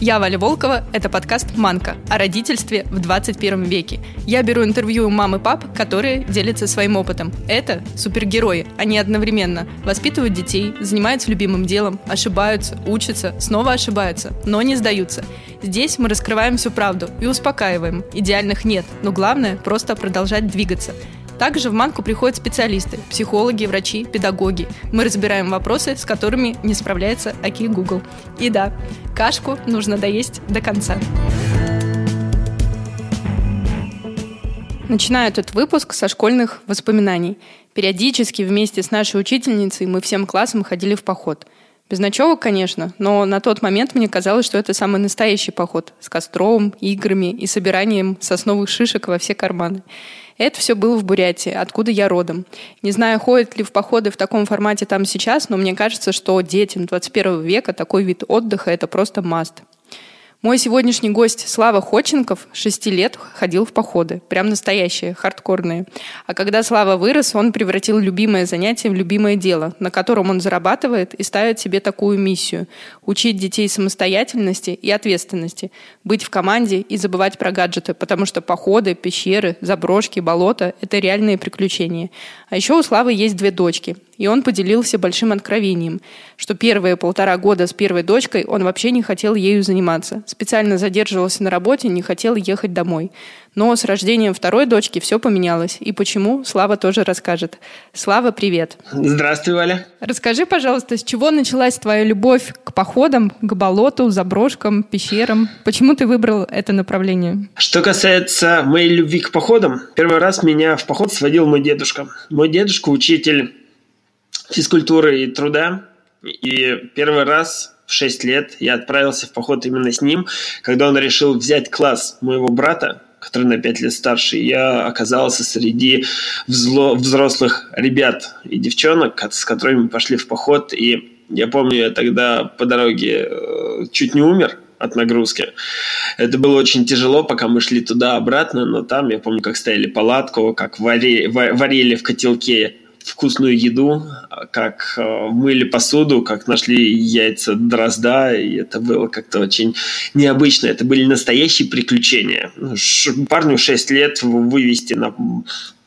Я Валя Волкова, это подкаст «Манка» о родительстве в 21 веке. Я беру интервью у мам и пап, которые делятся своим опытом. Это супергерои. Они одновременно воспитывают детей, занимаются любимым делом, ошибаются, учатся, снова ошибаются, но не сдаются. Здесь мы раскрываем всю правду и успокаиваем. Идеальных нет, но главное – просто продолжать двигаться. Также в Манку приходят специалисты, психологи, врачи, педагоги. Мы разбираем вопросы, с которыми не справляется Аки Google. И да, кашку нужно доесть до конца. Начинаю этот выпуск со школьных воспоминаний. Периодически вместе с нашей учительницей мы всем классом ходили в поход. Без ночевок, конечно, но на тот момент мне казалось, что это самый настоящий поход с костром, играми и собиранием сосновых шишек во все карманы. Это все было в Бурятии, откуда я родом. Не знаю, ходят ли в походы в таком формате там сейчас, но мне кажется, что детям 21 века такой вид отдыха – это просто маст. Мой сегодняшний гость Слава Ходченков 6 лет ходил в походы. Прям настоящие, хардкорные. А когда Слава вырос, он превратил любимое занятие в любимое дело, на котором он зарабатывает и ставит себе такую миссию – учить детей самостоятельности и ответственности, быть в команде и забывать про гаджеты, потому что походы, пещеры, заброшки, болота – это реальные приключения. А еще у Славы есть две дочки – и он поделился большим откровением, что первые полтора года с первой дочкой он вообще не хотел ею заниматься. Специально задерживался на работе, не хотел ехать домой. Но с рождением второй дочки все поменялось. И почему, Слава тоже расскажет. Слава, привет. Здравствуй, Валя. Расскажи, пожалуйста, с чего началась твоя любовь к походам, к болоту, заброшкам, пещерам? Почему ты выбрал это направление? Что касается моей любви к походам, первый раз меня в поход сводил мой дедушка. Мой дедушка учитель физкультуры и труда. И первый раз в 6 лет я отправился в поход именно с ним, когда он решил взять класс моего брата, который на 5 лет старше. Я оказался среди взло- взрослых ребят и девчонок, с которыми мы пошли в поход. И я помню, я тогда по дороге э, чуть не умер от нагрузки. Это было очень тяжело, пока мы шли туда-обратно, но там, я помню, как стояли палатку, как вари, варили в котелке вкусную еду, как э, мыли посуду, как нашли яйца дрозда, и это было как-то очень необычно. Это были настоящие приключения. Ну, парню 6 лет вывести на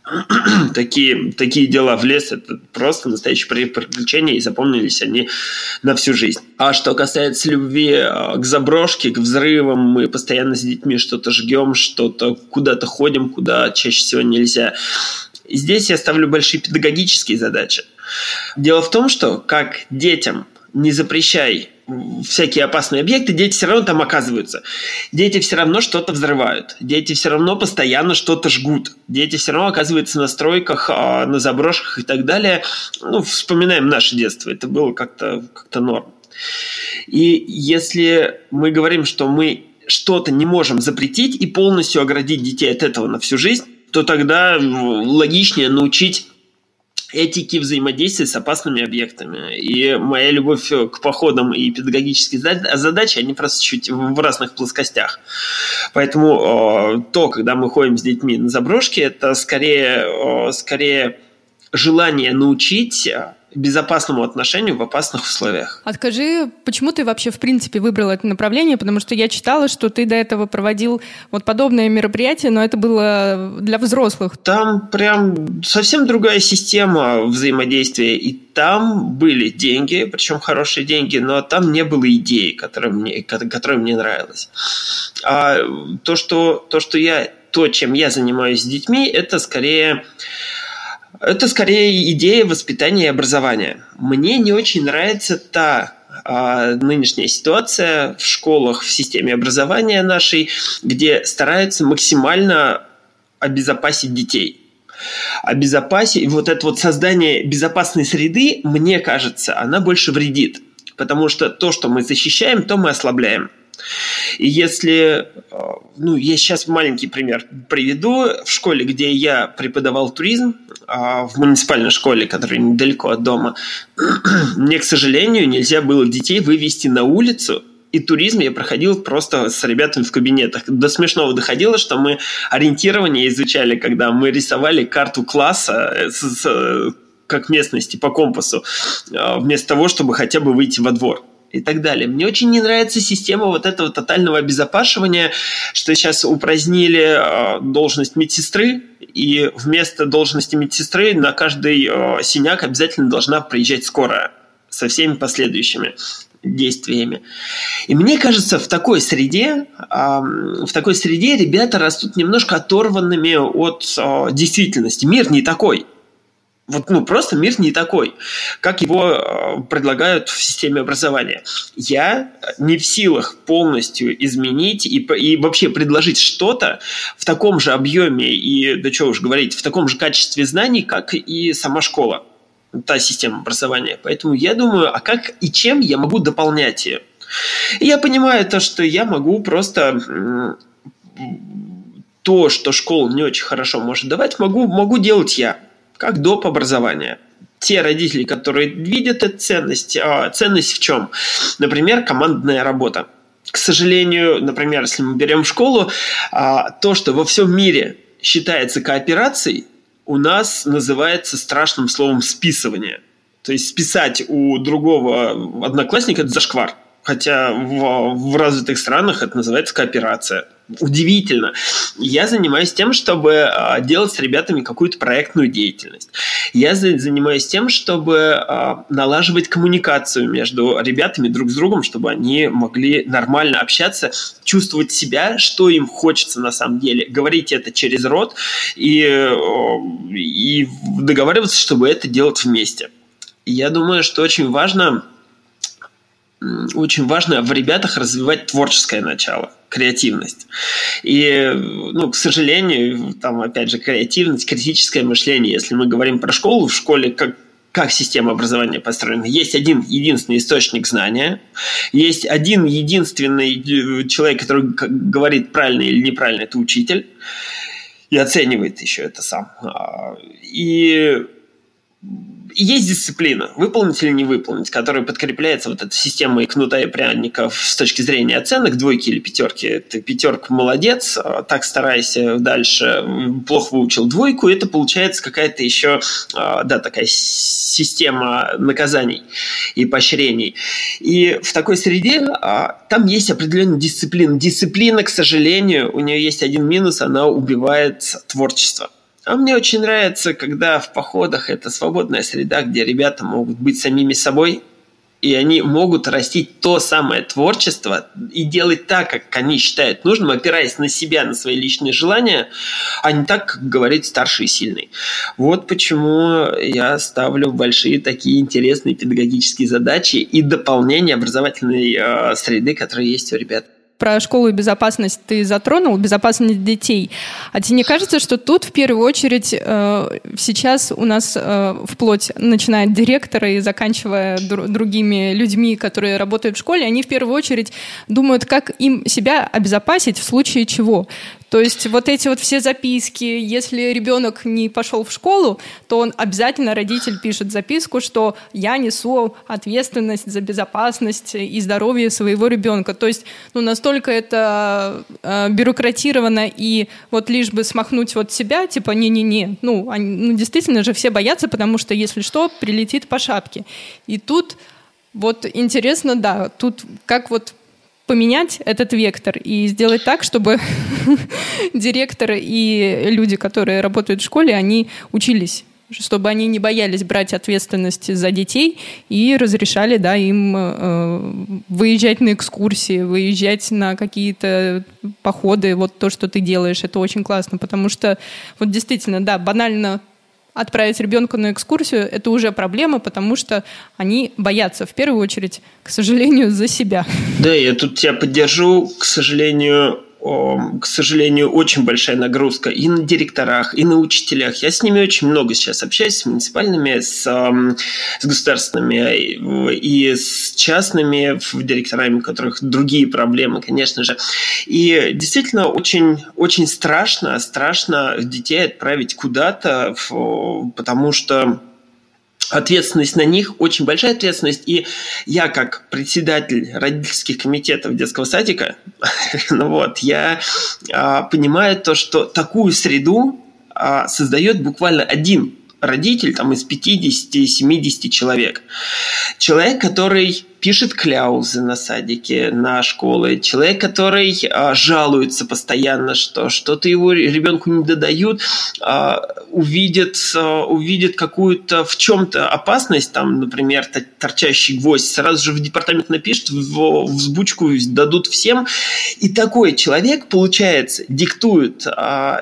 такие, такие дела в лес, это просто настоящее приключение, и запомнились они на всю жизнь. А что касается любви э, к заброшке, к взрывам, мы постоянно с детьми что-то жгем, что-то куда-то ходим, куда чаще всего нельзя. И здесь я ставлю большие педагогические задачи. Дело в том, что как детям не запрещай всякие опасные объекты, дети все равно там оказываются. Дети все равно что-то взрывают. Дети все равно постоянно что-то жгут. Дети все равно оказываются на стройках, а, на заброшках и так далее. Ну, вспоминаем наше детство. Это было как-то как норм. И если мы говорим, что мы что-то не можем запретить и полностью оградить детей от этого на всю жизнь, то тогда логичнее научить этики взаимодействия с опасными объектами. И моя любовь к походам и педагогические задачи, они просто чуть в разных плоскостях. Поэтому то, когда мы ходим с детьми на заброшки, это скорее, скорее желание научить безопасному отношению в опасных условиях. Скажи, почему ты вообще в принципе выбрал это направление? Потому что я читала, что ты до этого проводил вот подобное мероприятие, но это было для взрослых. Там прям совсем другая система взаимодействия, и там были деньги, причем хорошие деньги, но там не было идеи, которая мне, которая мне нравилась. А то, что, то, что я, то, чем я занимаюсь с детьми, это скорее это скорее идея воспитания и образования. Мне не очень нравится та а, нынешняя ситуация в школах, в системе образования нашей, где стараются максимально обезопасить детей. Обезопасить, вот это вот создание безопасной среды, мне кажется, она больше вредит. Потому что то, что мы защищаем, то мы ослабляем. И если, э, ну, я сейчас маленький пример приведу. В школе, где я преподавал туризм, а, в муниципальной школе, которая недалеко от дома, мне, к сожалению, нельзя было детей вывести на улицу, и туризм я проходил просто с ребятами в кабинетах. До смешного доходило, что мы ориентирование изучали, когда мы рисовали карту класса э, с, с, как местности по компасу, э, вместо того, чтобы хотя бы выйти во двор. И так далее. Мне очень не нравится система вот этого тотального обезопашивания, что сейчас упразднили э, должность медсестры, и вместо должности медсестры на каждый э, синяк обязательно должна приезжать скорая со всеми последующими действиями. И мне кажется, в такой среде, в такой среде ребята растут немножко оторванными от э, действительности. Мир не такой. Вот, ну, просто мир не такой, как его э, предлагают в системе образования. Я не в силах полностью изменить и, и вообще предложить что-то в таком же объеме и, да что уж говорить, в таком же качестве знаний, как и сама школа, та система образования. Поэтому я думаю, а как и чем я могу дополнять ее? Я понимаю то, что я могу просто то, что школа не очень хорошо может давать, могу, могу делать я как доп. образования. Те родители, которые видят эту ценность, а ценность в чем? Например, командная работа. К сожалению, например, если мы берем школу, а, то, что во всем мире считается кооперацией, у нас называется страшным словом списывание. То есть списать у другого одноклассника – это зашквар. Хотя в, в развитых странах это называется кооперация удивительно. Я занимаюсь тем, чтобы а, делать с ребятами какую-то проектную деятельность. Я занимаюсь тем, чтобы а, налаживать коммуникацию между ребятами друг с другом, чтобы они могли нормально общаться, чувствовать себя, что им хочется на самом деле, говорить это через рот и, и договариваться, чтобы это делать вместе. Я думаю, что очень важно очень важно в ребятах развивать творческое начало, креативность. И, ну, к сожалению, там, опять же, креативность, критическое мышление. Если мы говорим про школу, в школе как как система образования построена. Есть один единственный источник знания, есть один единственный э, человек, который говорит правильно или неправильно, это учитель, и оценивает еще это сам. А, и есть дисциплина, выполнить или не выполнить, которая подкрепляется вот этой системой кнута и пряников с точки зрения оценок, двойки или пятерки. Ты пятерка молодец, а так старайся дальше, плохо выучил двойку, это получается какая-то еще, а, да, такая система наказаний и поощрений. И в такой среде а, там есть определенная дисциплина. Дисциплина, к сожалению, у нее есть один минус, она убивает творчество. А мне очень нравится, когда в походах это свободная среда, где ребята могут быть самими собой, и они могут растить то самое творчество и делать так, как они считают нужным, опираясь на себя, на свои личные желания, а не так, как говорит старший и сильный. Вот почему я ставлю большие такие интересные педагогические задачи и дополнение образовательной э, среды, которые есть у ребят про школу и безопасность ты затронул, безопасность детей. А тебе не кажется, что тут в первую очередь э, сейчас у нас э, вплоть начиная от директора и заканчивая дру- другими людьми, которые работают в школе, они в первую очередь думают, как им себя обезопасить в случае чего. То есть вот эти вот все записки, если ребенок не пошел в школу, то он обязательно, родитель пишет записку, что я несу ответственность за безопасность и здоровье своего ребенка. То есть ну, настолько это э, бюрократировано и вот лишь бы смахнуть вот себя, типа не-не-не. Ну, они, ну, действительно же все боятся, потому что если что, прилетит по шапке. И тут вот интересно, да, тут как вот поменять этот вектор и сделать так, чтобы директоры и люди, которые работают в школе, они учились чтобы они не боялись брать ответственность за детей и разрешали да, им э, выезжать на экскурсии, выезжать на какие-то походы. Вот то, что ты делаешь, это очень классно, потому что вот действительно, да, банально отправить ребенка на экскурсию, это уже проблема, потому что они боятся, в первую очередь, к сожалению, за себя. Да, я тут тебя поддержу. К сожалению, к сожалению, очень большая нагрузка и на директорах, и на учителях. Я с ними очень много сейчас общаюсь, с муниципальными, с, с государственными и с частными директорами, у которых другие проблемы, конечно же. И действительно очень, очень страшно, страшно детей отправить куда-то, потому что ответственность на них, очень большая ответственность. И я, как председатель родительских комитетов детского садика, ну вот, я а, понимаю то, что такую среду а, создает буквально один родитель там из 50-70 человек. Человек, который пишет кляузы на садике, на школы, человек, который а, жалуется постоянно, что что-то его ребенку не додают, а, увидит, а, увидит какую-то в чем-то опасность, там, например, торчащий гвоздь, сразу же в департамент напишет, в, в взбучку дадут всем. И такой человек, получается, диктует а,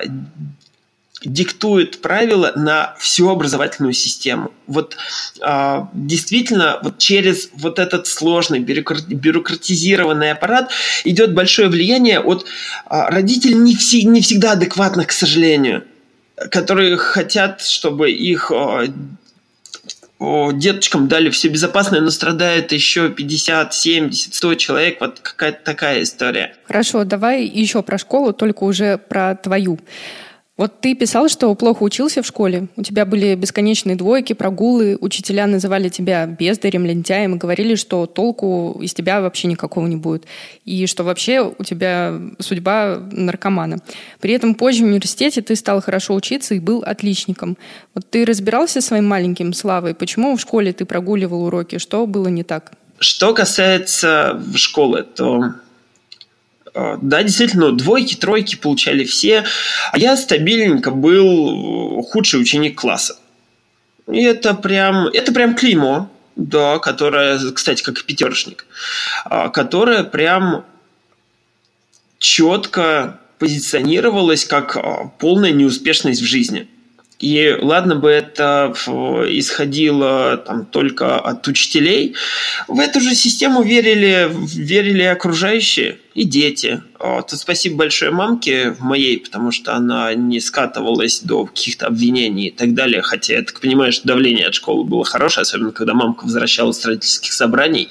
диктует правила на всю образовательную систему. Вот э, действительно, вот через вот этот сложный бюрократизированный аппарат идет большое влияние от э, родителей не, все, не всегда адекватных, к сожалению, которые хотят, чтобы их э, деточкам дали все безопасное, но страдает еще 50, 70, 100 человек. Вот какая-то такая история. Хорошо, давай еще про школу, только уже про твою. Вот ты писал, что плохо учился в школе. У тебя были бесконечные двойки, прогулы. Учителя называли тебя бездарем, лентяем и говорили, что толку из тебя вообще никакого не будет. И что вообще у тебя судьба наркомана. При этом позже в университете ты стал хорошо учиться и был отличником. Вот ты разбирался своим маленьким славой? Почему в школе ты прогуливал уроки? Что было не так? Что касается школы, то да, действительно, двойки, тройки получали все, а я стабильненько был э, худший ученик класса. И это прям, это прям клеймо, да, которое, кстати, как и пятерочник, а, которое прям четко позиционировалось как а, полная неуспешность в жизни. И ладно бы это исходило там, только от учителей, в эту же систему верили, верили окружающие и дети. Вот. Спасибо большое мамке моей, потому что она не скатывалась до каких-то обвинений и так далее. Хотя я так понимаю, что давление от школы было хорошее, особенно когда мамка возвращалась с родительских собраний.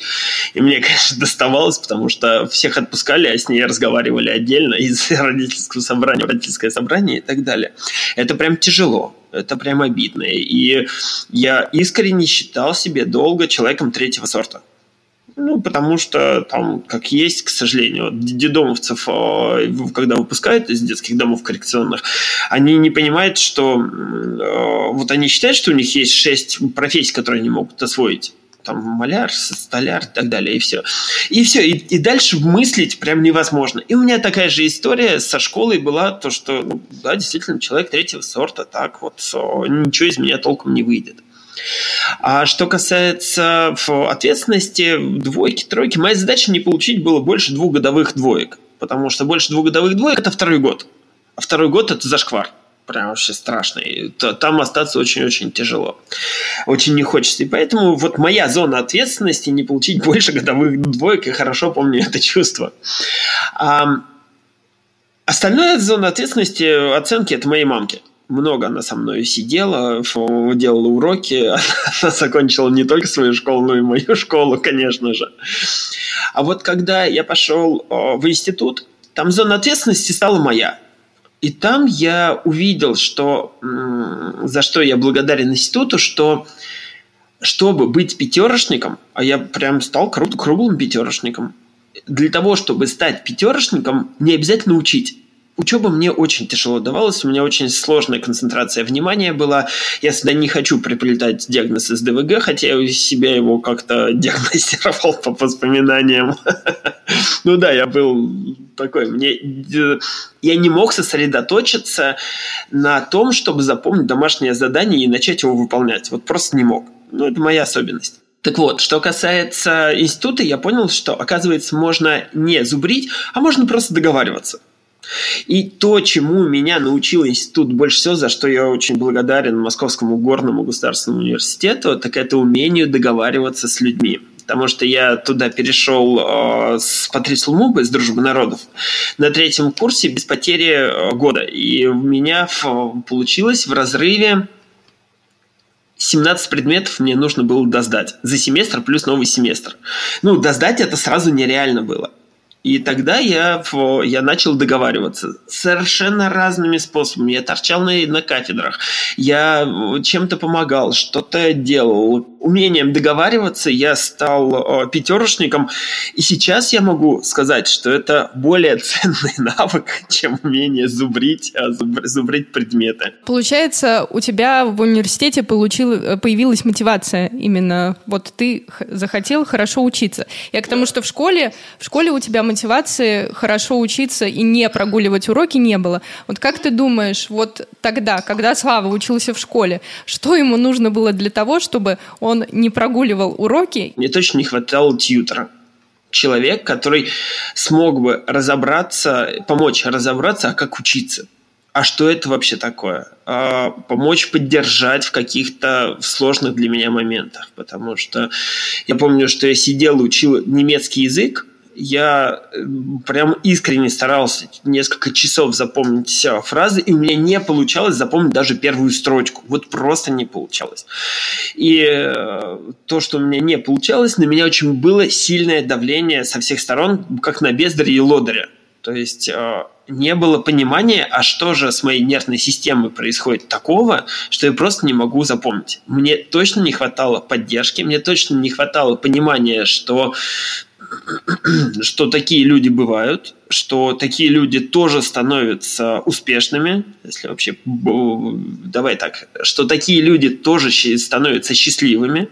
И мне, конечно, доставалось, потому что всех отпускали, а с ней разговаривали отдельно из родительского собрания родительское собрание и так далее. Это прям тяжело. Это прям обидно. И я искренне считал себя долго человеком третьего сорта. Ну, потому что там, как есть, к сожалению, дедомовцев, а, когда выпускают из детских домов коррекционных, они не понимают, что а, вот они считают, что у них есть шесть профессий, которые они могут освоить там маляр, столяр и так далее, и все. И все, и, и дальше мыслить прям невозможно. И у меня такая же история со школой была, то, что, ну, да, действительно, человек третьего сорта, так вот, ничего из меня толком не выйдет. А что касается ответственности, двойки, тройки, моя задача не получить было больше двух годовых двоек, потому что больше двух годовых двоек – это второй год. А второй год – это зашквар прям вообще страшный. Там остаться очень-очень тяжело. Очень не хочется. И поэтому вот моя зона ответственности не получить больше годовых двоек. Я хорошо помню это чувство. А, остальная зона ответственности оценки – это моей мамки много она со мной сидела, делала уроки. Она закончила не только свою школу, но и мою школу, конечно же. А вот когда я пошел в институт, там зона ответственности стала моя. И там я увидел, что за что я благодарен институту, что чтобы быть пятерошником, а я прям стал круглым пятерошником, для того, чтобы стать пятерошником, не обязательно учить учеба мне очень тяжело давалась, у меня очень сложная концентрация внимания была. Я сюда не хочу приплетать диагноз из ДВГ, хотя я у себя его как-то диагностировал по воспоминаниям. Ну да, я был такой, мне я не мог сосредоточиться на том, чтобы запомнить домашнее задание и начать его выполнять. Вот просто не мог. Ну, это моя особенность. Так вот, что касается института, я понял, что, оказывается, можно не зубрить, а можно просто договариваться. И то, чему меня научил институт больше всего, за что я очень благодарен Московскому горному государственному университету, так это умению договариваться с людьми потому что я туда перешел э, с Патрисией Лумуба из «Дружбы народов» на третьем курсе без потери э, года. И у меня в, получилось в разрыве 17 предметов мне нужно было доздать за семестр плюс новый семестр. Ну, доздать это сразу нереально было. И тогда я, я начал договариваться совершенно разными способами. Я торчал на, на кафедрах, я чем-то помогал, что-то делал, умением договариваться я стал э, пятерочником, и сейчас я могу сказать, что это более ценный навык, чем умение зубрить, а зубрить предметы. Получается, у тебя в университете получил, э, появилась мотивация именно, вот ты захотел хорошо учиться. Я к тому, что в школе, в школе у тебя мотивации хорошо учиться и не прогуливать уроки не было. Вот как ты думаешь, вот тогда, когда Слава учился в школе, что ему нужно было для того, чтобы он не прогуливал уроки? Мне точно не хватало тьютера человек, который смог бы разобраться, помочь разобраться, а как учиться. А что это вообще такое? А, помочь поддержать в каких-то сложных для меня моментах. Потому что я помню, что я сидел, учил немецкий язык, я прям искренне старался несколько часов запомнить все фразы, и у меня не получалось запомнить даже первую строчку. Вот просто не получалось. И э, то, что у меня не получалось, на меня очень было сильное давление со всех сторон, как на бездаря и лодыря. То есть э, не было понимания, а что же с моей нервной системой происходит такого, что я просто не могу запомнить. Мне точно не хватало поддержки, мне точно не хватало понимания, что что такие люди бывают, что такие люди тоже становятся успешными, если вообще, давай так, что такие люди тоже становятся счастливыми,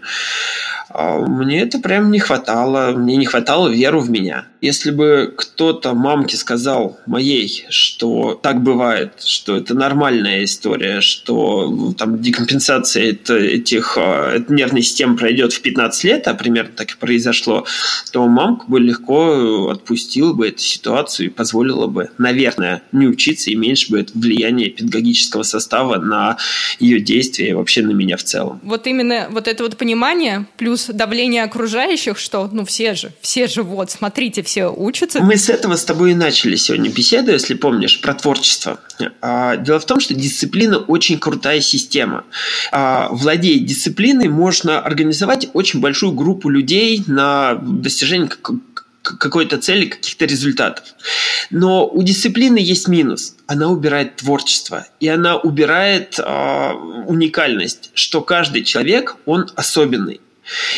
мне это прям не хватало, мне не хватало веру в меня. Если бы кто-то мамке сказал моей, что так бывает, что это нормальная история, что там декомпенсация этих а, нервной системы пройдет в 15 лет, а примерно так и произошло, то мамка бы легко отпустила бы эту ситуацию и позволила бы, наверное, не учиться и меньше бы влияние педагогического состава на ее действия и вообще на меня в целом. Вот именно вот это вот понимание плюс давление окружающих, что ну все же, все же вот, смотрите, все учатся. Мы с этого с тобой и начали сегодня беседу, если помнишь, про творчество. А, дело в том, что дисциплина очень крутая система. А, владея дисциплиной, можно организовать очень большую группу людей на достижение какой-то цели, каких-то результатов. Но у дисциплины есть минус. Она убирает творчество. И она убирает э, уникальность, что каждый человек, он особенный.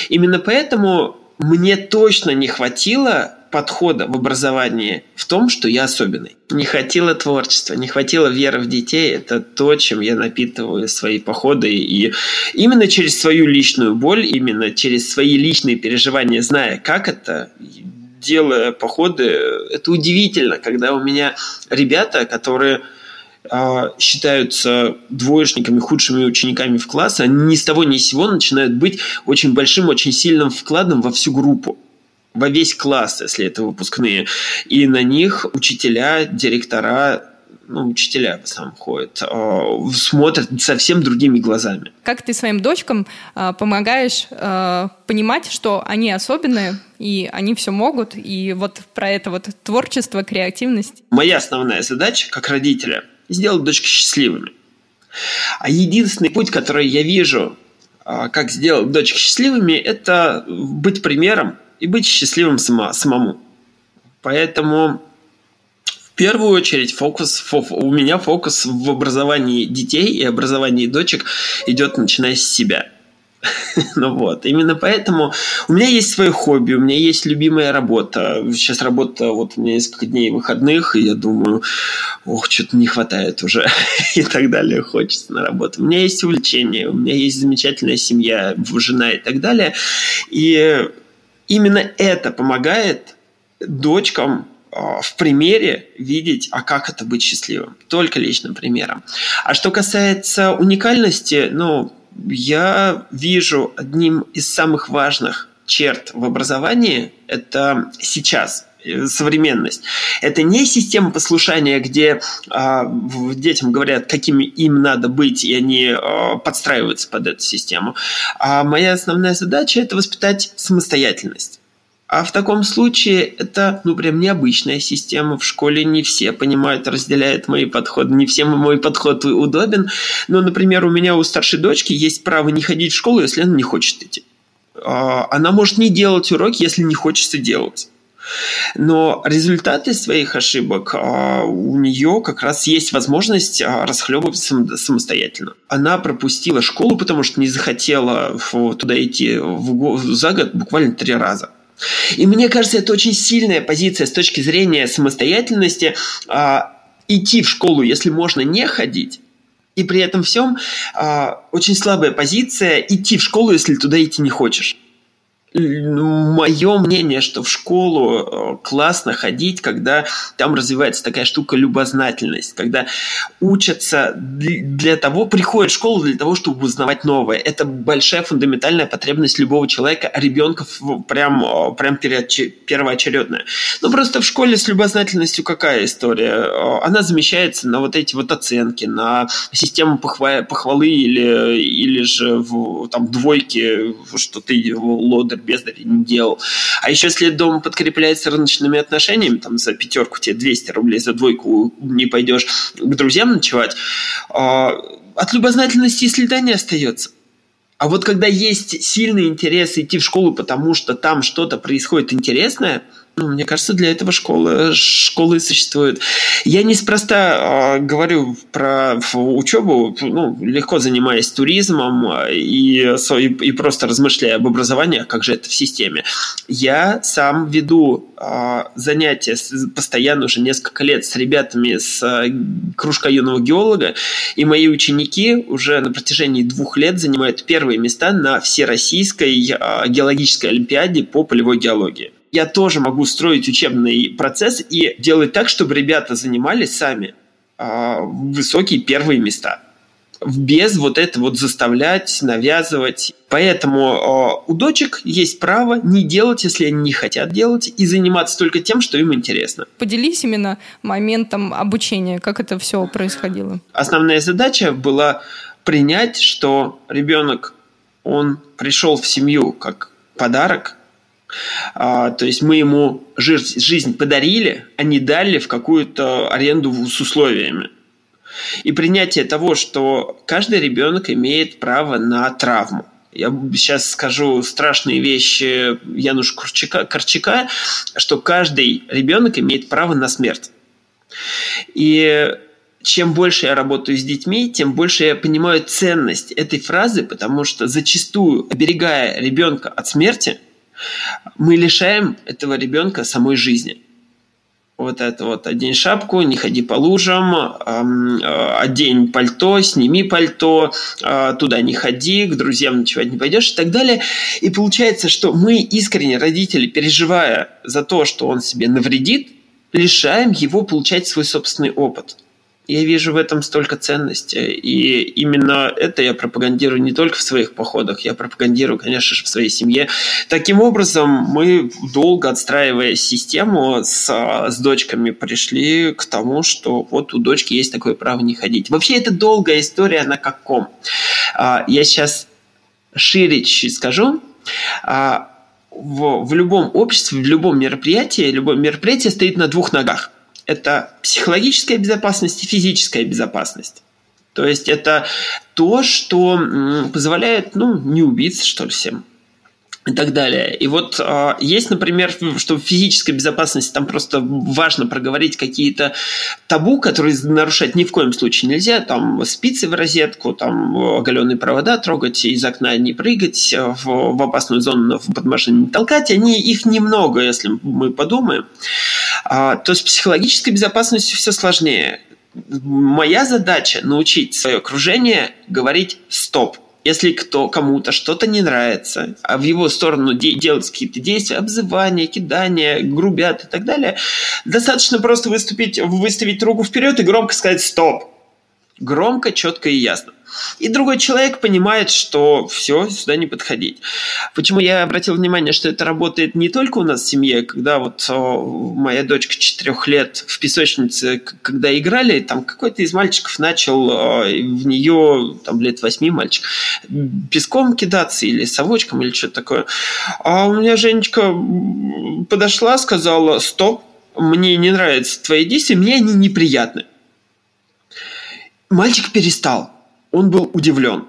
Именно поэтому мне точно не хватило подхода в образовании в том, что я особенный. Не хватило творчества, не хватило веры в детей. Это то, чем я напитываю свои походы. И именно через свою личную боль, именно через свои личные переживания, зная, как это, делая походы, это удивительно, когда у меня ребята, которые считаются двоечниками, худшими учениками в классе, они ни с того ни с сего начинают быть очень большим, очень сильным вкладом во всю группу во весь класс, если это выпускные. И на них учителя, директора ну, учителя в основном ходят, а, смотрят совсем другими глазами. Как ты своим дочкам а, помогаешь понимать, что они особенные, и они все могут, и вот про это вот творчество, креативность? Моя основная задача как родителя сделать дочки счастливыми. А единственный путь, который я вижу, а, как сделать дочек счастливыми, это быть примером и быть счастливым сама, самому. Поэтому в первую очередь фокус, у меня фокус в образовании детей и образовании дочек идет начиная с себя – ну вот, именно поэтому у меня есть свое хобби, у меня есть любимая работа. Сейчас работа, вот у меня несколько дней выходных, и я думаю, ох, что-то не хватает уже и так далее, хочется на работу. У меня есть увлечение, у меня есть замечательная семья, жена и так далее. И именно это помогает дочкам а, в примере видеть, а как это быть счастливым. Только личным примером. А что касается уникальности, ну, я вижу одним из самых важных черт в образовании это сейчас э, современность. Это не система послушания, где э, детям говорят, какими им надо быть, и они э, подстраиваются под эту систему. А моя основная задача это воспитать самостоятельность. А в таком случае это, ну, прям необычная система. В школе не все понимают, разделяют мои подходы. Не всем мой подход удобен. Но, например, у меня у старшей дочки есть право не ходить в школу, если она не хочет идти. А, она может не делать уроки, если не хочется делать. Но результаты своих ошибок а, у нее как раз есть возможность а, расхлебывать самостоятельно. Она пропустила школу, потому что не захотела туда идти за год буквально три раза. И мне кажется, это очень сильная позиция с точки зрения самостоятельности. А, идти в школу, если можно не ходить, и при этом всем очень слабая позиция идти в школу, если туда идти не хочешь мое мнение, что в школу э, классно ходить, когда там развивается такая штука любознательность, когда учатся для того, приходят в школу для того, чтобы узнавать новое. Это большая фундаментальная потребность любого человека, а ребенка прям, э, прям первоочередная. Ну, просто в школе с любознательностью какая история? Э, она замещается на вот эти вот оценки, на систему похвалы или, или же в, там двойки, что ты лодер бездарь не делал. А еще если дом подкрепляется рыночными отношениями, там за пятерку тебе 200 рублей, за двойку не пойдешь к друзьям ночевать, а, от любознательности следа не остается. А вот когда есть сильный интерес идти в школу, потому что там что-то происходит интересное – ну, мне кажется, для этого школы, школы существуют. Я неспроста э, говорю про учебу, ну, легко занимаясь туризмом и, и, и просто размышляя об образовании, как же это в системе. Я сам веду э, занятия с, постоянно уже несколько лет с ребятами с э, кружка юного геолога, и мои ученики уже на протяжении двух лет занимают первые места на всероссийской э, геологической олимпиаде по полевой геологии я тоже могу строить учебный процесс и делать так, чтобы ребята занимались сами э, высокие первые места. Без вот это вот заставлять, навязывать. Поэтому э, у дочек есть право не делать, если они не хотят делать, и заниматься только тем, что им интересно. Поделись именно моментом обучения, как это все происходило. Основная задача была принять, что ребенок, он пришел в семью как подарок, а, то есть мы ему жизнь, подарили, а не дали в какую-то аренду с условиями. И принятие того, что каждый ребенок имеет право на травму. Я сейчас скажу страшные вещи Януша Корчака, Корчака, что каждый ребенок имеет право на смерть. И чем больше я работаю с детьми, тем больше я понимаю ценность этой фразы, потому что зачастую, оберегая ребенка от смерти – мы лишаем этого ребенка самой жизни. Вот это вот одень шапку, не ходи по лужам, э, одень пальто, сними пальто, э, туда не ходи, к друзьям ночевать не пойдешь и так далее. И получается, что мы искренне, родители, переживая за то, что он себе навредит, лишаем его получать свой собственный опыт – я вижу в этом столько ценности. И именно это я пропагандирую не только в своих походах, я пропагандирую, конечно же, в своей семье. Таким образом, мы, долго отстраивая систему с, с дочками, пришли к тому, что вот у дочки есть такое право не ходить. Вообще, это долгая история на каком. А, я сейчас шире чуть скажу а, в, в любом обществе, в любом мероприятии, любое мероприятие стоит на двух ногах – это психологическая безопасность и физическая безопасность. То есть это то, что позволяет, ну, не убиться, что ли, всем и так далее. И вот э, есть, например, что в физической безопасности там просто важно проговорить какие-то табу, которые нарушать ни в коем случае нельзя. Там спицы в розетку, там оголенные провода трогать, из окна не прыгать, в, в опасную зону под машину не толкать. Они, их немного, если мы подумаем. А, то с психологической безопасностью все сложнее. Моя задача научить свое окружение говорить «стоп». Если кто кому-то что-то не нравится, а в его сторону де- делать какие-то действия, обзывания, кидания, грубят и так далее, достаточно просто выступить, выставить руку вперед и громко сказать «стоп». Громко, четко и ясно. И другой человек понимает, что все, сюда не подходить. Почему я обратил внимание, что это работает не только у нас в семье, когда вот о, моя дочка четырех лет в песочнице, когда играли, там какой-то из мальчиков начал о, в нее, там лет восьми мальчик, песком кидаться или совочком или что-то такое. А у меня Женечка подошла, сказала, стоп, мне не нравятся твои действия, мне они неприятны. Мальчик перестал он был удивлен.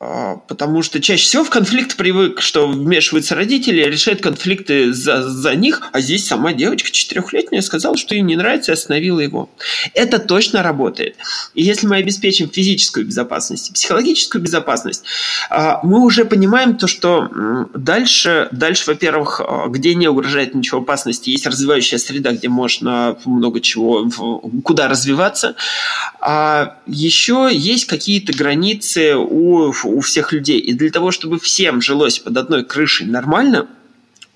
А, потому что чаще всего в конфликт привык, что вмешиваются родители, решают конфликты за, за них, а здесь сама девочка четырехлетняя сказала, что ей не нравится, и остановила его. Это точно работает. И если мы обеспечим физическую безопасность, психологическую безопасность, а, мы уже понимаем то, что дальше, дальше во-первых, а, где не угрожает ничего опасности, есть развивающая среда, где можно много чего, куда развиваться. А еще есть какие-то границы у у всех людей. И для того, чтобы всем жилось под одной крышей нормально,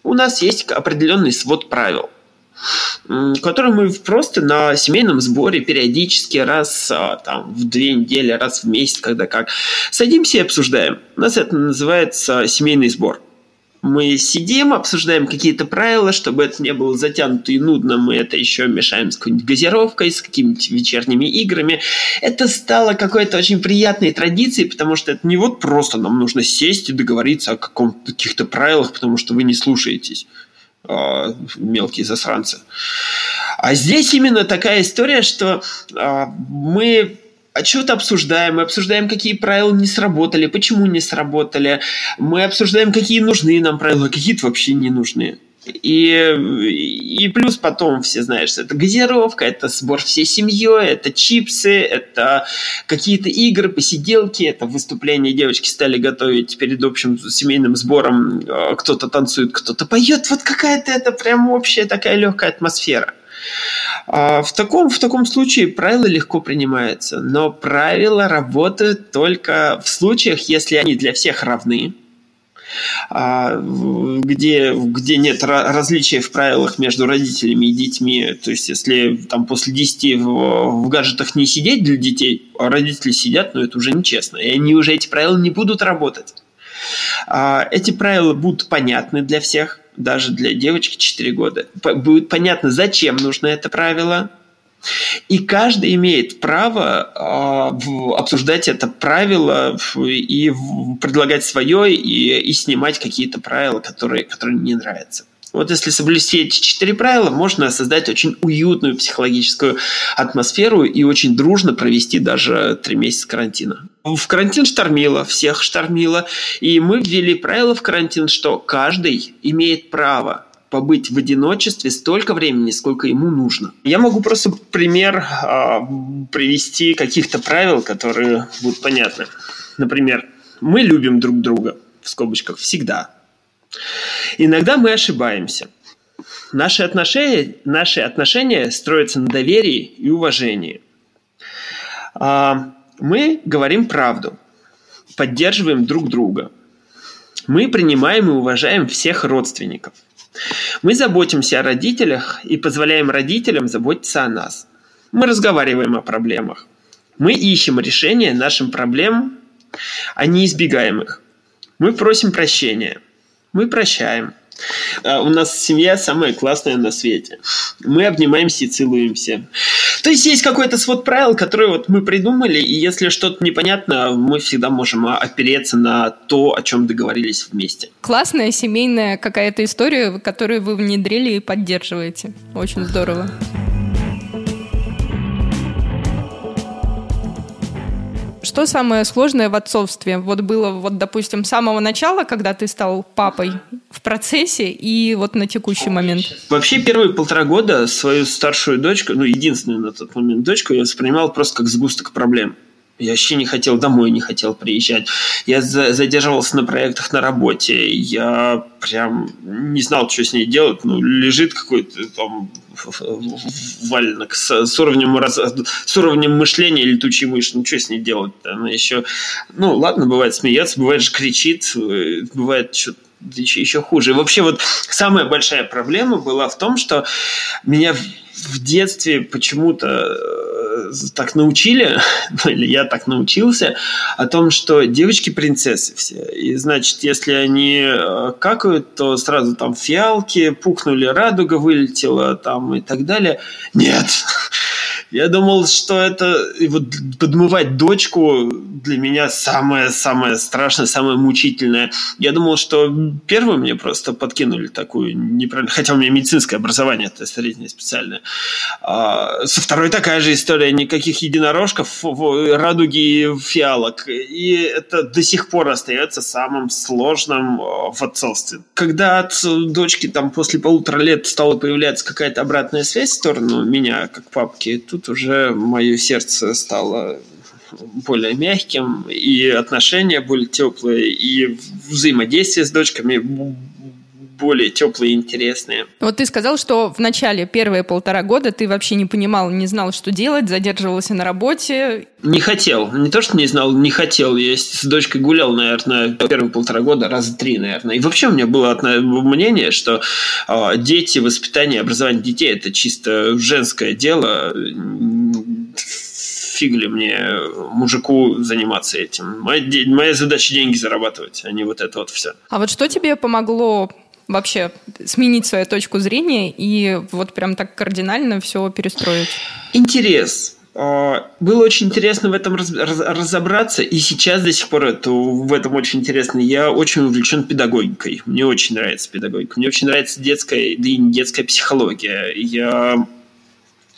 у нас есть определенный свод правил который мы просто на семейном сборе периодически раз а, там, в две недели, раз в месяц, когда как, садимся и обсуждаем. У нас это называется семейный сбор мы сидим, обсуждаем какие-то правила, чтобы это не было затянуто и нудно, мы это еще мешаем с какой-нибудь газировкой, с какими-то вечерними играми. Это стало какой-то очень приятной традицией, потому что это не вот просто нам нужно сесть и договориться о каких-то правилах, потому что вы не слушаетесь э, мелкие засранцы. А здесь именно такая история, что э, мы а что-то обсуждаем, мы обсуждаем, какие правила не сработали, почему не сработали, мы обсуждаем, какие нужны нам правила, а какие-то вообще не нужны. И, и плюс потом все знаешь, это газировка, это сбор всей семьей, это чипсы, это какие-то игры, посиделки, это выступление девочки стали готовить перед общим семейным сбором. А, кто-то танцует, кто-то поет. Вот какая-то это прям общая такая легкая атмосфера. А в, таком, в таком случае правила легко принимаются, но правила работают только в случаях, если они для всех равны, а, где, где нет различия в правилах между родителями и детьми. То есть, если там после 10 в, в гаджетах не сидеть для детей, а родители сидят, но это уже нечестно. И они уже эти правила не будут работать. А, эти правила будут понятны для всех, даже для девочки 4 года. Будет понятно, зачем нужно это правило, и каждый имеет право э, обсуждать это правило и предлагать свое, и, и снимать какие-то правила, которые, которые не нравятся. Вот если соблюсти эти четыре правила, можно создать очень уютную психологическую атмосферу и очень дружно провести даже три месяца карантина. В карантин штормило, всех штормило, и мы ввели правило в карантин, что каждый имеет право побыть в одиночестве столько времени, сколько ему нужно. Я могу просто пример э, привести каких-то правил, которые будут понятны. Например, мы любим друг друга, в скобочках, всегда. Иногда мы ошибаемся. Наши отношения, наши отношения строятся на доверии и уважении. А, мы говорим правду, поддерживаем друг друга. Мы принимаем и уважаем всех родственников. Мы заботимся о родителях и позволяем родителям заботиться о нас. Мы разговариваем о проблемах. Мы ищем решения нашим проблемам, а не избегаем их. Мы просим прощения – мы прощаем. А, у нас семья самая классная на свете. Мы обнимаемся и целуемся. То есть есть какой-то свод правил, который вот мы придумали, и если что-то непонятно, мы всегда можем опереться на то, о чем договорились вместе. Классная семейная какая-то история, которую вы внедрили и поддерживаете. Очень здорово. Что самое сложное в отцовстве? Вот было, вот, допустим, с самого начала, когда ты стал папой в процессе и вот на текущий момент? Вообще первые полтора года свою старшую дочку, ну, единственную на тот момент дочку, я воспринимал просто как сгусток проблем. Я вообще не хотел домой, не хотел приезжать. Я задерживался на проектах на работе. Я прям не знал, что с ней делать. Ну, лежит какой-то там валенок с, с, уровнем, с уровнем мышления летучей мыши. Ну, что с ней делать? Она еще... Ну, ладно, бывает смеяться, бывает же кричит, бывает что-то еще, еще хуже. И вообще вот самая большая проблема была в том, что меня в детстве почему-то э, так научили, ну, или я так научился, о том, что девочки принцессы все. И значит, если они э, какают, то сразу там фиалки, пухнули, радуга вылетела там и так далее. Нет! Я думал, что это вот подмывать дочку для меня самое-самое страшное, самое мучительное. Я думал, что первым мне просто подкинули такую неправильную... Хотя у меня медицинское образование, это среднее специальное. А, со второй такая же история. Никаких единорожков, радуги фиалок. И это до сих пор остается самым сложным а, в отцовстве. Когда от дочки там после полутора лет стала появляться какая-то обратная связь в сторону меня, как папки, тут уже мое сердце стало более мягким, и отношения более теплые, и взаимодействие с дочками более теплые и интересные. Вот ты сказал, что в начале, первые полтора года ты вообще не понимал, не знал, что делать, задерживался на работе. Не хотел. Не то, что не знал, не хотел. Я с дочкой гулял, наверное, первые полтора года, раза три, наверное. И вообще у меня было мнение, что э, дети, воспитание, образование детей – это чисто женское дело фиг ли мне мужику заниматься этим. Моя, моя задача деньги зарабатывать, а не вот это вот все. А вот что тебе помогло вообще сменить свою точку зрения и вот прям так кардинально все перестроить? Интерес. А, было очень интересно в этом разобраться, и сейчас до сих пор это, в этом очень интересно. Я очень увлечен педагогикой. Мне очень нравится педагогика. Мне очень нравится детская, да и не детская психология. Я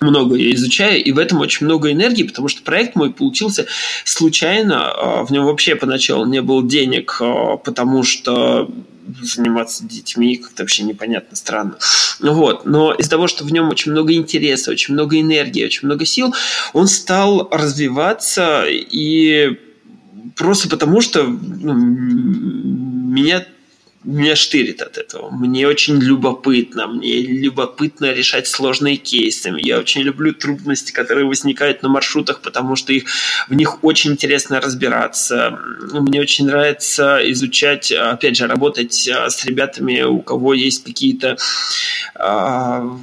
много я изучаю, и в этом очень много энергии, потому что проект мой получился случайно. А, в нем вообще поначалу не было денег, а, потому что заниматься детьми как-то вообще непонятно, странно. Вот. Но из-за того, что в нем очень много интереса, очень много энергии, очень много сил, он стал развиваться и просто потому, что ну, меня меня штырит от этого. Мне очень любопытно. Мне любопытно решать сложные кейсы. Я очень люблю трудности, которые возникают на маршрутах, потому что их, в них очень интересно разбираться. Мне очень нравится изучать, опять же, работать а, с ребятами, у кого есть какие-то а,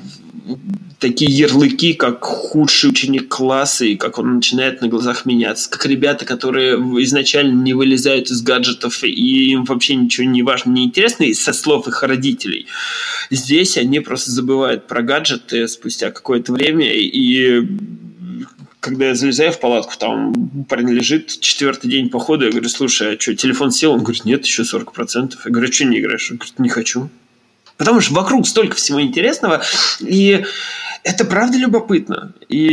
такие ярлыки, как худший ученик класса, и как он начинает на глазах меняться, как ребята, которые изначально не вылезают из гаджетов, и им вообще ничего не важно, не интересно, и со слов их родителей. Здесь они просто забывают про гаджеты спустя какое-то время, и когда я залезаю в палатку, там парень лежит, четвертый день похода, я говорю, слушай, а что, телефон сел? Он говорит, нет, еще 40%. Я говорю, что не играешь? Он говорит, не хочу. Потому что вокруг столько всего интересного, и это правда любопытно. И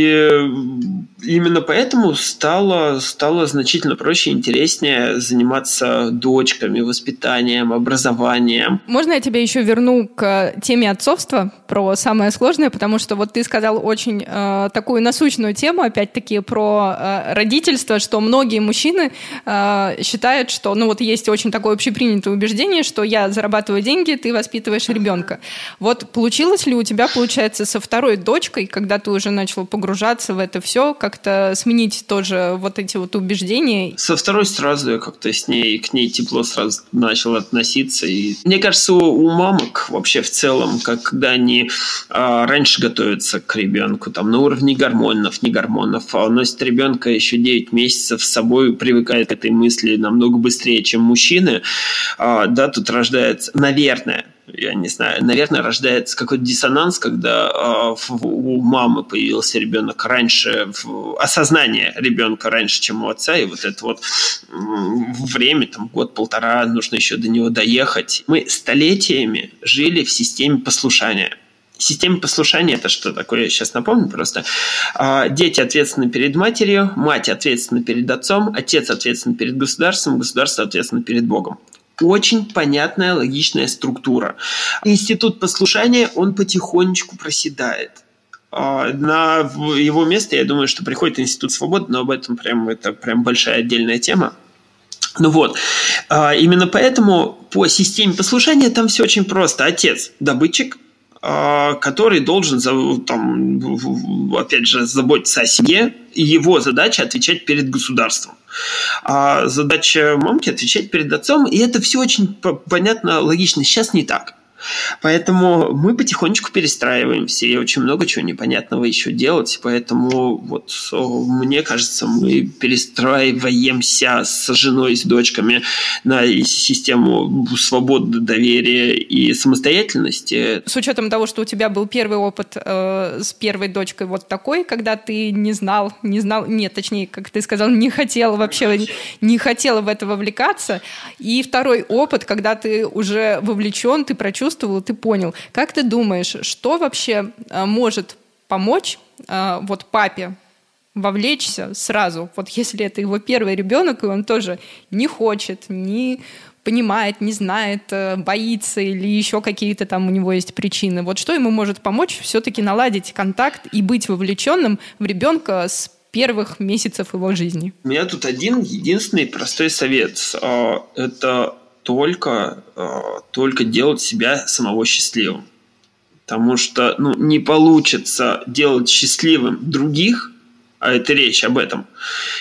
именно поэтому стало, стало значительно проще и интереснее заниматься дочками, воспитанием, образованием. Можно я тебя еще верну к теме отцовства, про самое сложное, потому что вот ты сказал очень э, такую насущную тему, опять-таки, про э, родительство, что многие мужчины э, считают, что, ну вот есть очень такое общепринятое убеждение, что я зарабатываю деньги, ты воспитываешь ребенка. Вот получилось ли у тебя, получается, со второй дочкой, когда ты уже начал погружаться в это все, как-то сменить тоже вот эти вот убеждения? Со второй сразу я как-то с ней, к ней тепло сразу начал относиться. И мне кажется, у мамок вообще в целом, когда они а, раньше готовятся к ребенку, там на уровне гормонов, не гормонов, а носит ребенка еще 9 месяцев с собой, привыкает к этой мысли намного быстрее, чем мужчины, а, да, тут рождается, наверное, я не знаю, наверное, рождается какой-то диссонанс, когда э, у мамы появился ребенок раньше, в, осознание ребенка раньше, чем у отца, и вот это вот э, время, там, год-полтора, нужно еще до него доехать. Мы столетиями жили в системе послушания. Система послушания это что такое? Я сейчас напомню просто. А, дети ответственны перед матерью, мать ответственна перед отцом, отец ответственен перед государством, государство ответственно перед Богом очень понятная, логичная структура. Институт послушания, он потихонечку проседает. А, на его место, я думаю, что приходит Институт свободы, но об этом прям, это прям большая отдельная тема. Ну вот, а, именно поэтому по системе послушания там все очень просто. Отец – добытчик, который должен, там, опять же, заботиться о семье, и его задача отвечать перед государством. А задача мамки отвечать перед отцом, и это все очень понятно, логично. Сейчас не так. Поэтому мы потихонечку перестраиваемся, и очень много чего непонятного еще делать. Поэтому вот мне кажется, мы перестраиваемся с женой, с дочками на систему свободы, доверия и самостоятельности. С учетом того, что у тебя был первый опыт э, с первой дочкой вот такой, когда ты не знал, не знал, нет, точнее, как ты сказал, не хотел вообще, не хотела в это вовлекаться. И второй опыт, когда ты уже вовлечен, ты прочувствовал почувствовал, ты понял. Как ты думаешь, что вообще э, может помочь э, вот папе вовлечься сразу, вот если это его первый ребенок, и он тоже не хочет, не понимает, не знает, э, боится или еще какие-то там у него есть причины. Вот что ему может помочь все-таки наладить контакт и быть вовлеченным в ребенка с первых месяцев его жизни? У меня тут один единственный простой совет. Это только, э, только делать себя самого счастливым. Потому что ну, не получится делать счастливым других, а это речь об этом,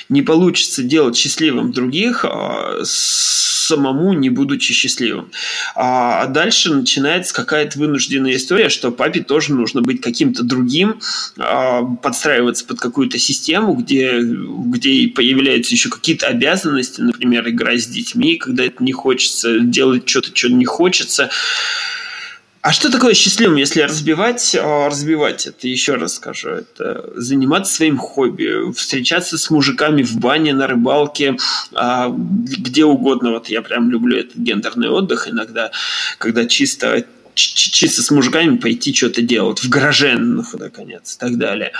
не получится делать счастливым других а, самому, не будучи счастливым. А дальше начинается какая-то вынужденная история, что папе тоже нужно быть каким-то другим, а, подстраиваться под какую-то систему, где, где появляются еще какие-то обязанности, например, играть с детьми, когда это не хочется, делать что-то, что не хочется. А что такое счастливым, если разбивать? А, разбивать это, еще раз скажу, это заниматься своим хобби, встречаться с мужиками в бане, на рыбалке, а, где угодно. Вот я прям люблю этот гендерный отдых иногда, когда чисто чисто с мужиками пойти что-то делать, в гараже, наконец, и так далее.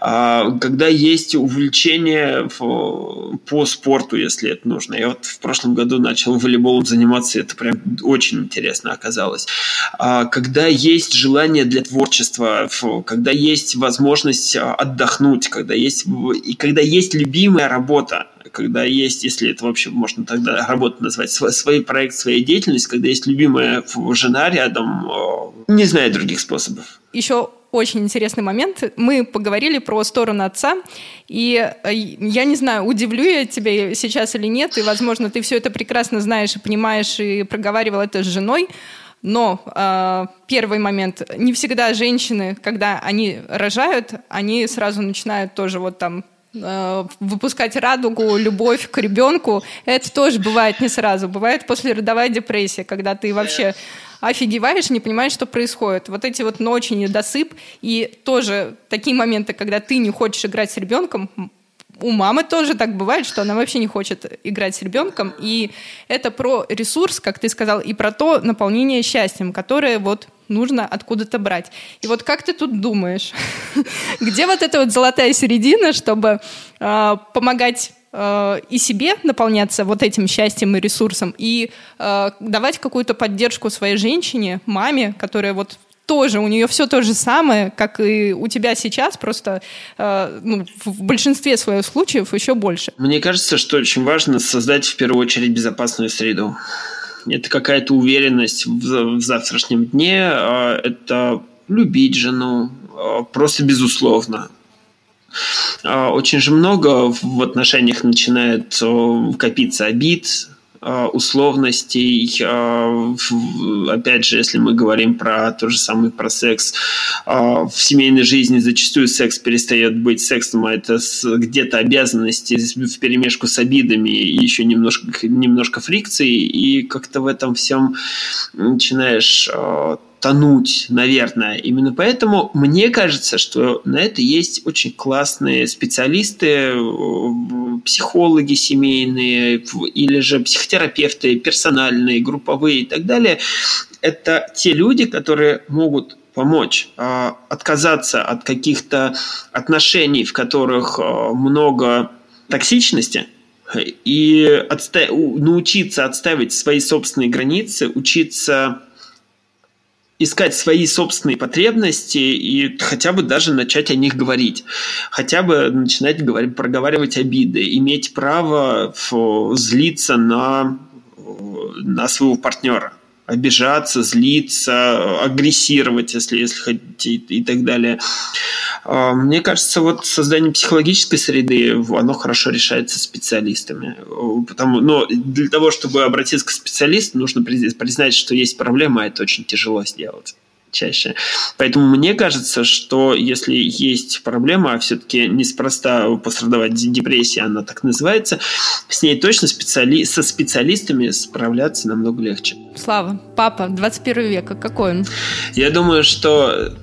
А, когда есть увлечение в, по спорту, если это нужно. Я вот в прошлом году начал волейболом заниматься, это прям очень интересно оказалось. А, когда есть желание для творчества, когда есть возможность а, отдохнуть, когда есть, и когда есть любимая работа, когда есть, если это вообще можно тогда работу назвать, свой, свой проект, своя деятельность, когда есть любимая жена рядом, не знаю других способов. Еще очень интересный момент. Мы поговорили про сторону отца, и э, я не знаю, удивлю я тебя сейчас или нет, и, возможно, ты все это прекрасно знаешь и понимаешь, и проговаривал это с женой, но э, первый момент, не всегда женщины, когда они рожают, они сразу начинают тоже вот там Э, выпускать радугу, любовь к ребенку, это тоже бывает не сразу. Бывает послеродовая депрессия, когда ты вообще офигеваешь, не понимаешь, что происходит. Вот эти вот ночи, недосып, и тоже такие моменты, когда ты не хочешь играть с ребенком, у мамы тоже так бывает, что она вообще не хочет играть с ребенком. И это про ресурс, как ты сказал, и про то наполнение счастьем, которое вот нужно откуда-то брать. И вот как ты тут думаешь, где вот эта вот золотая середина, чтобы э, помогать э, и себе наполняться вот этим счастьем и ресурсом, и э, давать какую-то поддержку своей женщине, маме, которая вот тоже, у нее все то же самое, как и у тебя сейчас, просто э, ну, в большинстве своих случаев еще больше. Мне кажется, что очень важно создать в первую очередь безопасную среду это какая-то уверенность в, в завтрашнем дне, а это любить жену, а, просто безусловно. А, очень же много в отношениях начинает копиться обид, условностей. Э, опять же, если мы говорим про то же самое про секс, э, в семейной жизни зачастую секс перестает быть сексом, а это где-то обязанности в перемешку с обидами и еще немножко, немножко фрикции, и как-то в этом всем начинаешь тонуть, наверное. Именно поэтому мне кажется, что на это есть очень классные специалисты, психологи семейные или же психотерапевты персональные, групповые и так далее. Это те люди, которые могут помочь э, отказаться от каких-то отношений, в которых э, много токсичности, и отста- научиться отставить свои собственные границы, учиться искать свои собственные потребности и хотя бы даже начать о них говорить. Хотя бы начинать говорить, проговаривать обиды, иметь право злиться на, на своего партнера обижаться, злиться, агрессировать, если, если хотите, и так далее. А, мне кажется, вот создание психологической среды, оно хорошо решается специалистами. Потому, но для того, чтобы обратиться к специалисту, нужно признать, что есть проблема, а это очень тяжело сделать чаще. Поэтому мне кажется, что если есть проблема, а все-таки неспроста пострадовать депрессия, она так называется, с ней точно специали... со специалистами справляться намного легче. Слава, папа 21 века, какой он? Я думаю, что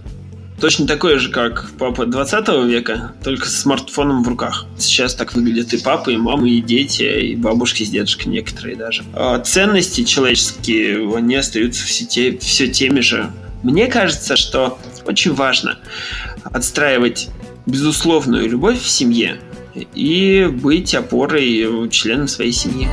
точно такой же, как папа 20 века, только с смартфоном в руках. Сейчас так выглядят и папы, и мамы, и дети, и бабушки с дедушкой некоторые даже. А ценности человеческие, они остаются все, те, все теми же. Мне кажется, что очень важно отстраивать безусловную любовь в семье и быть опорой членам своей семьи.